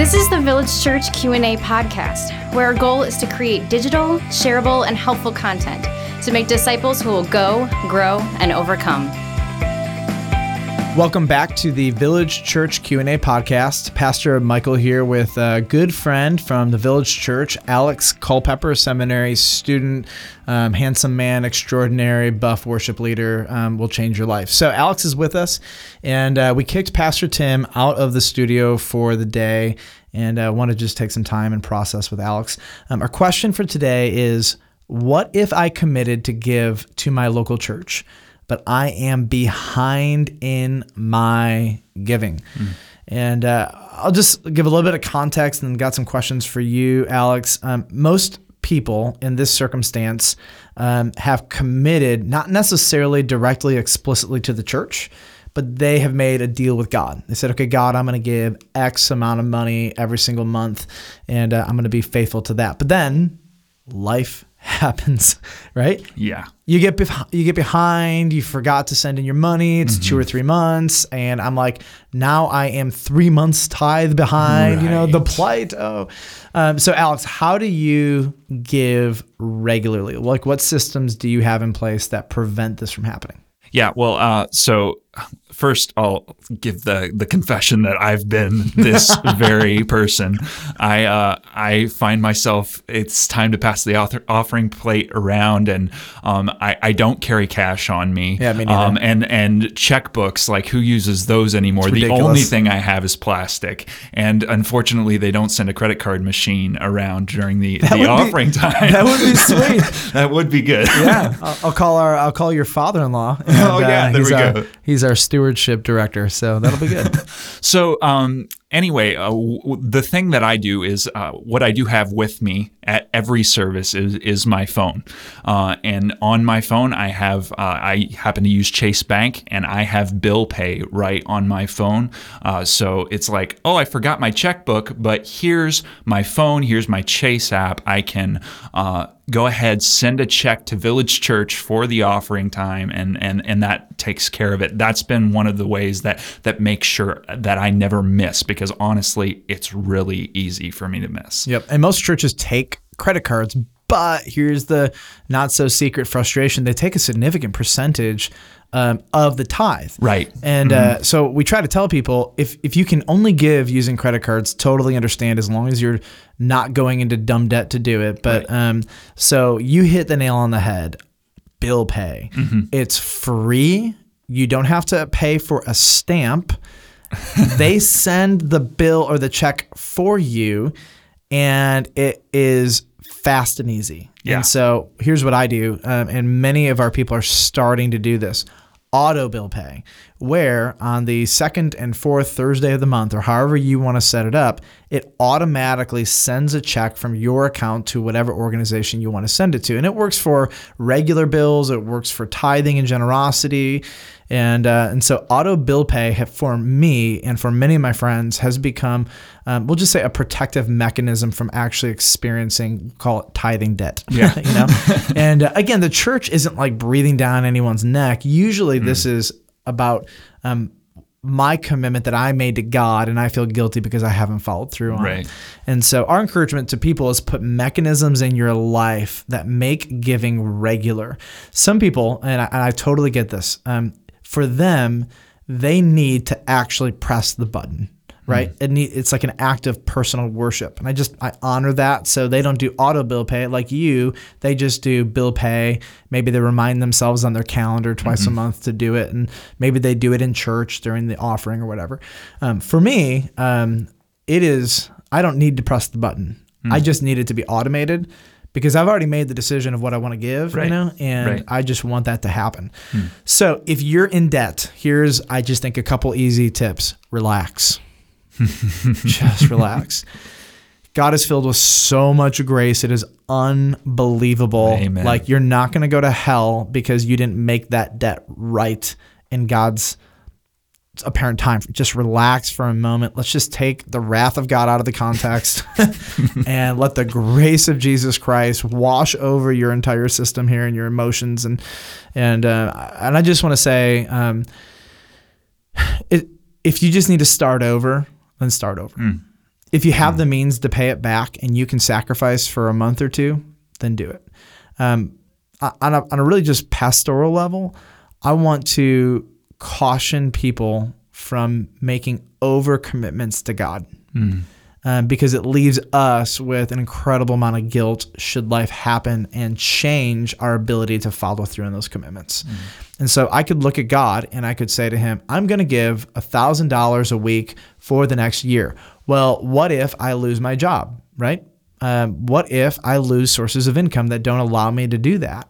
This is the Village Church Q&A podcast, where our goal is to create digital, shareable, and helpful content to make disciples who will go, grow, and overcome. Welcome back to the Village Church Q&A podcast. Pastor Michael here with a good friend from the Village Church, Alex Culpepper, seminary student, um, handsome man, extraordinary, buff worship leader, um, will change your life. So Alex is with us, and uh, we kicked Pastor Tim out of the studio for the day, and I uh, want to just take some time and process with Alex. Um, our question for today is, what if I committed to give to my local church? But I am behind in my giving. Mm. And uh, I'll just give a little bit of context and got some questions for you, Alex. Um, most people in this circumstance um, have committed, not necessarily directly, explicitly to the church, but they have made a deal with God. They said, okay, God, I'm going to give X amount of money every single month, and uh, I'm going to be faithful to that. But then life happens, right? Yeah. You get you get behind. You forgot to send in your money. It's mm-hmm. two or three months, and I'm like, now I am three months tithe behind. Right. You know the plight. Oh, um, so Alex, how do you give regularly? Like, what systems do you have in place that prevent this from happening? Yeah. Well, uh, so first I'll give the the confession that I've been this very person. I uh, I find myself it's time to pass the author, offering plate around, and um, I, I don't carry cash on me. Yeah, me neither. Um, and and checkbooks like who uses those anymore? The only thing I have is plastic, and unfortunately they don't send a credit card machine around during the, the offering be, time. That would be sweet. that would be good. Yeah, I'll, I'll, call our I'll call your father-in-law. And, oh yeah, uh, there we our, go. He's our stewardship director, so that'll be good. so, um, anyway, uh, w- the thing that I do is uh, what I do have with me at every service is is my phone, uh, and on my phone I have uh, I happen to use Chase Bank, and I have bill pay right on my phone. Uh, so it's like, oh, I forgot my checkbook, but here's my phone, here's my Chase app. I can uh, go ahead, send a check to Village Church for the offering time, and and and that takes care of it. That's been one of the ways that that makes sure that I never miss because honestly, it's really easy for me to miss. Yep, and most churches take credit cards, but here's the not so secret frustration: they take a significant percentage um, of the tithe. Right. And mm-hmm. uh, so we try to tell people if, if you can only give using credit cards, totally understand as long as you're not going into dumb debt to do it. But right. um, so you hit the nail on the head bill pay. Mm-hmm. It's free. You don't have to pay for a stamp. they send the bill or the check for you, and it is fast and easy. Yeah. And so here's what I do, um, and many of our people are starting to do this auto bill pay, where on the second and fourth Thursday of the month, or however you want to set it up, it automatically sends a check from your account to whatever organization you want to send it to. And it works for regular bills, it works for tithing and generosity. And, uh, and so auto bill pay have, for me and for many of my friends has become, um, we'll just say a protective mechanism from actually experiencing, call it tithing debt. Yeah. you know? and uh, again, the church isn't like breathing down anyone's neck. Usually mm. this is about um, my commitment that I made to God and I feel guilty because I haven't followed through on right. it. And so our encouragement to people is put mechanisms in your life that make giving regular. Some people, and I, and I totally get this, um, for them, they need to actually press the button right? Mm. It need, it's like an act of personal worship, and I just I honor that. So they don't do auto bill pay like you; they just do bill pay. Maybe they remind themselves on their calendar twice mm-hmm. a month to do it, and maybe they do it in church during the offering or whatever. Um, for me, um, it is I don't need to press the button. Mm. I just need it to be automated because I've already made the decision of what I want to give, right. you know, and right. I just want that to happen. Hmm. So if you're in debt, here's I just think a couple easy tips. Relax. just relax. God is filled with so much grace. It is unbelievable. Amen. Like you're not going to go to hell because you didn't make that debt right in God's apparent time. Just relax for a moment. Let's just take the wrath of God out of the context and let the grace of Jesus Christ wash over your entire system here and your emotions and and uh, and I just want to say, um, it, if you just need to start over then start over. Mm. If you have the means to pay it back and you can sacrifice for a month or two, then do it. Um, on, a, on a really just pastoral level, I want to caution people from making over commitments to God. Um, because it leaves us with an incredible amount of guilt should life happen and change our ability to follow through on those commitments. And so I could look at God and I could say to him, I'm going to give $1,000 a week for the next year. Well, what if I lose my job, right? Um, what if I lose sources of income that don't allow me to do that?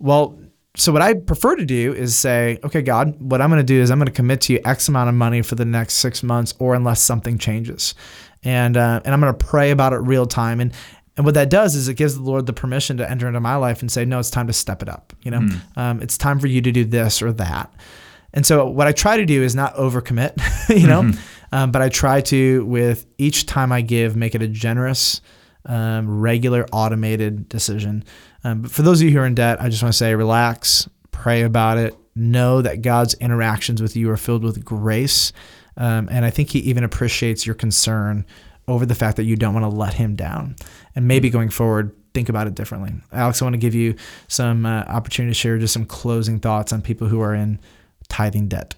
Well, so what I prefer to do is say, okay, God, what I'm going to do is I'm going to commit to you X amount of money for the next six months, or unless something changes, and uh, and I'm going to pray about it real time. And and what that does is it gives the Lord the permission to enter into my life and say, no, it's time to step it up. You know, um, it's time for you to do this or that. And so what I try to do is not overcommit, you know, um, but I try to with each time I give make it a generous, um, regular, automated decision. Um, but for those of you who are in debt, I just want to say relax, pray about it, know that God's interactions with you are filled with grace, um, and I think He even appreciates your concern over the fact that you don't want to let Him down. And maybe going forward, think about it differently. Alex, I want to give you some uh, opportunity to share just some closing thoughts on people who are in tithing debt.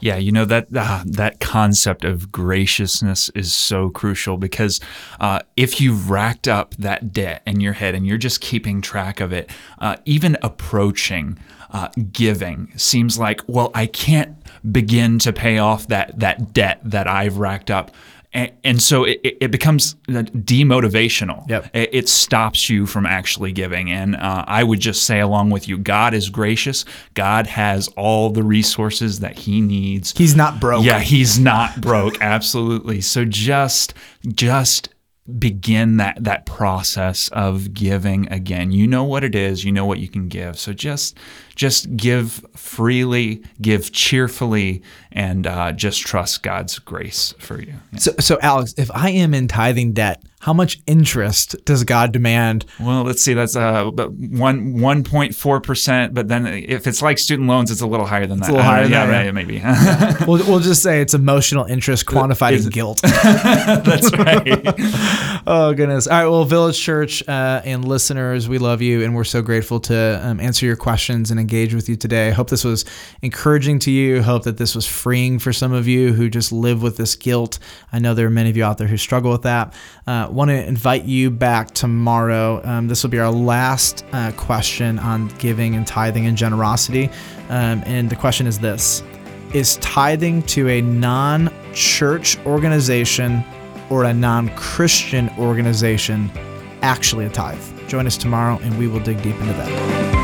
Yeah, you know that uh, that concept of graciousness is so crucial because uh, if you've racked up that debt in your head and you're just keeping track of it, uh, even approaching uh, giving seems like, well, I can't begin to pay off that that debt that I've racked up. And, and so it, it becomes demotivational. Yep. It, it stops you from actually giving. And uh, I would just say, along with you, God is gracious. God has all the resources that He needs. He's not broke. Yeah, He's not broke. Absolutely. So just, just begin that that process of giving again. You know what it is. You know what you can give. So just just give freely, give cheerfully, and uh, just trust God's grace for you. Yeah. So, so Alex, if I am in tithing debt, how much interest does God demand? Well, let's see. That's uh, one one point four percent. But then if it's like student loans, it's a little higher than that. a little higher than yeah, that, right, maybe. We'll, we'll just say it's emotional interest quantified in guilt. That's right. oh goodness! All right, well, Village Church uh, and listeners, we love you, and we're so grateful to um, answer your questions and engage with you today. I hope this was encouraging to you. Hope that this was freeing for some of you who just live with this guilt. I know there are many of you out there who struggle with that. Uh, Want to invite you back tomorrow. Um, this will be our last uh, question on giving and tithing and generosity, um, and the question is this: Is tithing to a non-church organization or a non-Christian organization actually a tithe? Join us tomorrow, and we will dig deep into that.